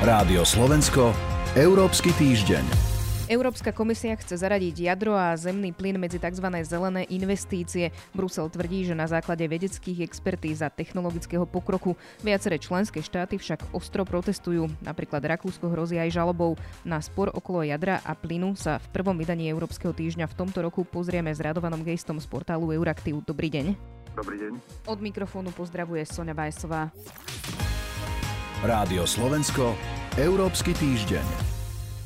Rádio Slovensko, Európsky týždeň. Európska komisia chce zaradiť jadro a zemný plyn medzi tzv. zelené investície. Brusel tvrdí, že na základe vedeckých expertíz a technologického pokroku viaceré členské štáty však ostro protestujú. Napríklad Rakúsko hrozí aj žalobou. Na spor okolo jadra a plynu sa v prvom vydaní Európskeho týždňa v tomto roku pozrieme s Radovanom Gejstom z portálu Euraktiv. Dobrý deň. Dobrý deň. Od mikrofónu pozdravuje Sonja Vajsová. Rádio Slovensko, Európsky týždeň.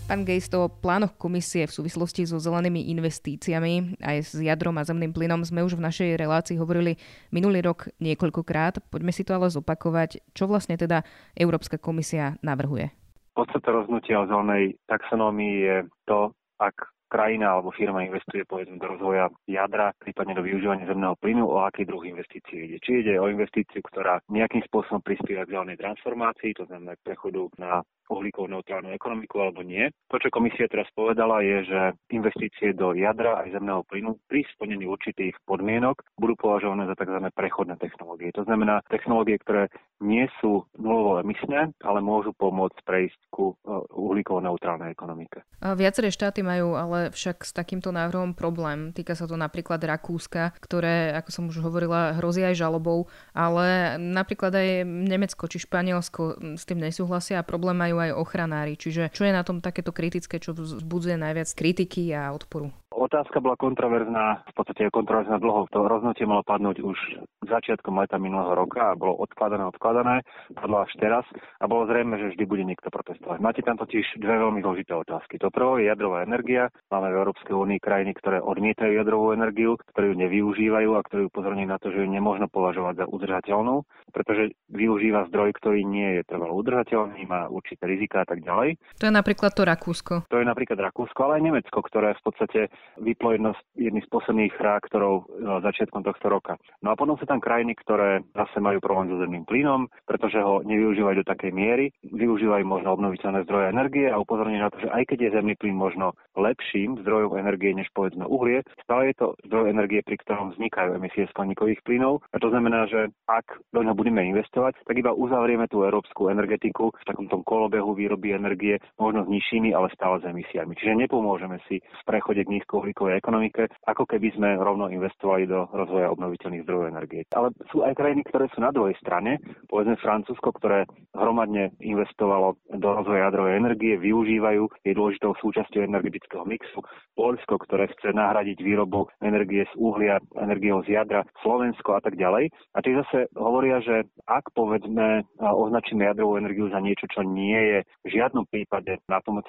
Pán Gejsto, o plánoch komisie v súvislosti so zelenými investíciami aj s jadrom a zemným plynom sme už v našej relácii hovorili minulý rok niekoľkokrát. Poďme si to ale zopakovať. Čo vlastne teda Európska komisia navrhuje? Podstata rozhodnutia o zelenej taxonómii je to, ak krajina alebo firma investuje povedzme do rozvoja jadra, prípadne do využívania zemného plynu, o aký druh investícií ide. Či ide o investíciu, ktorá nejakým spôsobom prispieva k zelenej transformácii, to znamená k prechodu na uhlíkovú neutrálnu ekonomiku alebo nie. To, čo komisia teraz povedala, je, že investície do jadra aj zemného plynu pri splnení určitých podmienok budú považované za tzv. prechodné technológie. To znamená technológie, ktoré nie sú nulovo emisné, ale môžu pomôcť prejsť ku e, uhlíkovo neutrálnej ekonomike. A viaceré štáty majú ale však s takýmto návrhom problém. Týka sa to napríklad Rakúska, ktoré, ako som už hovorila, hrozí aj žalobou, ale napríklad aj Nemecko či Španielsko s tým nesúhlasia a problém majú aj ochranári. Čiže čo je na tom takéto kritické, čo vzbudzuje najviac kritiky a odporu? Otázka bola kontroverzná, v podstate je kontroverzná dlho. To rozhodnutie malo padnúť už začiatkom leta minulého roka a bolo odkladané, odkladané, padlo až teraz a bolo zrejme, že vždy bude niekto protestovať. Máte tam totiž dve veľmi zložité otázky. To prvé je jadrová energia. Máme v Európskej únii krajiny, ktoré odmietajú jadrovú energiu, ktoré ju nevyužívajú a ktoré upozorňujú na to, že ju nemôžno považovať za udržateľnú, pretože využíva zdroj, ktorý nie je trvalo udržateľný, má určité rizika a tak ďalej. To je napríklad to Rakúsko. To je napríklad Rakúsko, ale aj Nemecko, ktoré v podstate vyplo jedno z, jedný z posledných reaktorov no, začiatkom tohto roka. No a potom sú tam krajiny, ktoré zase majú problém so zemným plynom, pretože ho nevyužívajú do takej miery, využívajú možno obnoviteľné zdroje energie a upozorňujú na to, že aj keď je zemný plyn možno lepším zdrojom energie než povedzme uhlie, stále je to zdroj energie, pri ktorom vznikajú emisie skleníkových plynov. A to znamená, že ak do neho budeme investovať, tak iba uzavrieme tú európsku energetiku v takom tom kolobehu výroby energie, možno s nižšími, ale stále s emisiami. Čiže nepomôžeme si v prechode k nízkouhlíkovej ekonomike, ako keby sme rovno investovali do rozvoja obnoviteľných zdrojov energie. Ale sú aj krajiny, ktoré sú na druhej strane, povedzme Francúzsko, ktoré hromadne investovalo do rozvoja jadrovej energie, využívajú, je dôležitou súčasťou energetického mixu. Polsko, ktoré chce nahradiť výrobu energie z uhlia, energiou z jadra, Slovensko a tak ďalej. A tie zase hovoria, že ak povedzme označíme jadrovú energiu za niečo, čo nie je v žiadnom prípade na tomu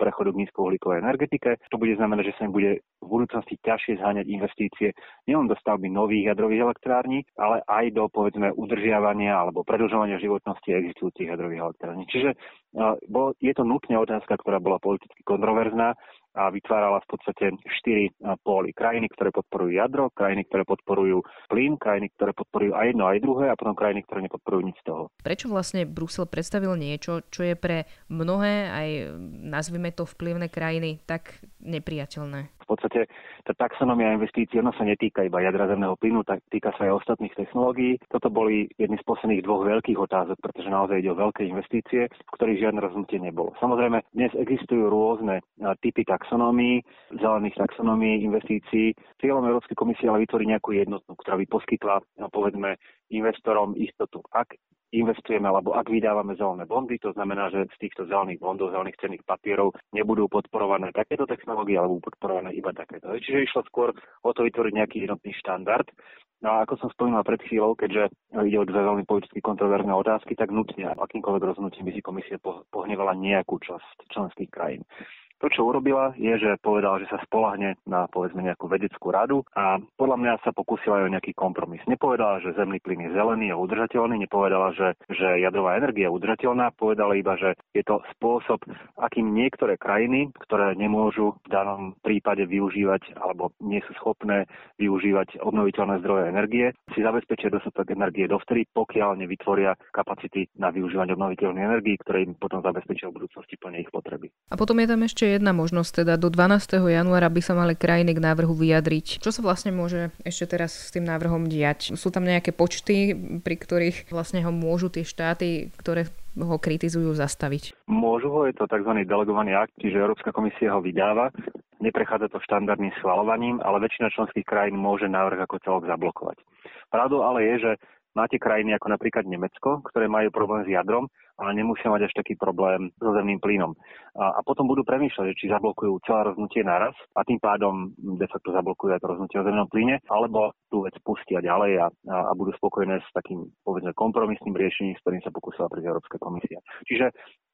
prechodu k nízkouhlíkovej energetike, to bude znamenať, že sa im bude bude v budúcnosti ťažšie zháňať investície nielen do stavby nových jadrových elektrární, ale aj do povedzme udržiavania alebo predlžovania životnosti existujúcich jadrových elektrární. Čiže je to nutne otázka, ktorá bola politicky kontroverzná a vytvárala v podstate štyri póly. Krajiny, ktoré podporujú jadro, krajiny, ktoré podporujú plyn, krajiny, ktoré podporujú aj jedno, aj druhé a potom krajiny, ktoré nepodporujú nič z toho. Prečo vlastne Brusel predstavil niečo, čo je pre mnohé, aj nazvime to vplyvné krajiny, tak nepriateľné? V podstate tá taxonomia investícií, ona sa netýka iba jadra zemného plynu, tak týka sa aj ostatných technológií. Toto boli jedny z posledných dvoch veľkých otázok, pretože naozaj ide o veľké investície, v ktorých žiadne rozhodnutie nebolo. Samozrejme, dnes existujú rôzne typy taxonómií, zelených taxonómií, investícií. Cieľom Európskej komisie ale vytvoriť nejakú jednotnú, ktorá by poskytla, povedzme, investorom istotu. Ak investujeme alebo ak vydávame zelené bondy, to znamená, že z týchto zelených bondov, zelených cenných papierov nebudú podporované takéto technológie alebo podporované iba takéto. Čiže išlo skôr o to vytvoriť nejaký jednotný štandard. No a ako som spomínal pred chvíľou, keďže ide o dve veľmi politicky kontroverzné otázky, tak nutne akýmkoľvek rozhodnutím by si komisia pohnevala nejakú časť členských krajín. To, čo urobila, je, že povedala, že sa spolahne na povedzme nejakú vedeckú radu a podľa mňa sa pokúsila aj o nejaký kompromis. Nepovedala, že zemný plyn je zelený a udržateľný, nepovedala, že, že jadrová energia je udržateľná, povedala iba, že je to spôsob, akým niektoré krajiny, ktoré nemôžu v danom prípade využívať alebo nie sú schopné využívať obnoviteľné zdroje energie, si zabezpečia dostatok energie dovtedy, pokiaľ nevytvoria kapacity na využívanie obnoviteľných energií, ktoré im potom zabezpečia v budúcnosti plne ich potreby. A potom je tam ešte jedna možnosť, teda do 12. januára by sa mali krajiny k návrhu vyjadriť. Čo sa vlastne môže ešte teraz s tým návrhom diať? Sú tam nejaké počty, pri ktorých vlastne ho môžu tie štáty, ktoré ho kritizujú, zastaviť? Môžu ho, je to tzv. delegovaný akt, čiže Európska komisia ho vydáva. Neprechádza to štandardným schvalovaním, ale väčšina členských krajín môže návrh ako celok zablokovať. Pravdou ale je, že máte krajiny ako napríklad Nemecko, ktoré majú problém s jadrom ale nemusia mať až taký problém so zemným plynom. A, a potom budú premýšľať, či zablokujú celé rozhodnutie naraz a tým pádom de facto zablokujú aj to rozhodnutie o zemnom plyne, alebo tú vec pustia ďalej a, a, a budú spokojné s takým povedzme kompromisným riešením, s ktorým sa pokúsila prísť Európska komisia. Čiže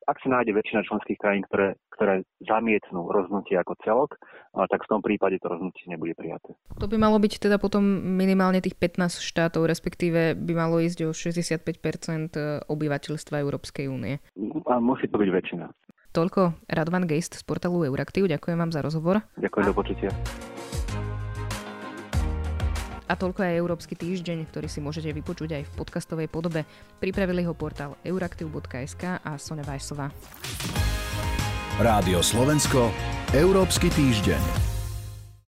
ak sa nájde väčšina členských krajín, ktoré, ktoré zamietnú rozhodnutie ako celok, tak v tom prípade to rozhodnutie nebude prijaté. To by malo byť teda potom minimálne tých 15 štátov, respektíve by malo ísť o 65% obyvateľstva Európskej únie. A musí to byť väčšina. Toľko Radvan Geist z portálu Euraktiv. Ďakujem vám za rozhovor. Ďakujem, do počutia. A toľko aj Európsky týždeň, ktorý si môžete vypočuť aj v podcastovej podobe. Pripravili ho portál euraktiv.sk a Sonja Vajsová. Rádio Slovensko, Európsky týždeň.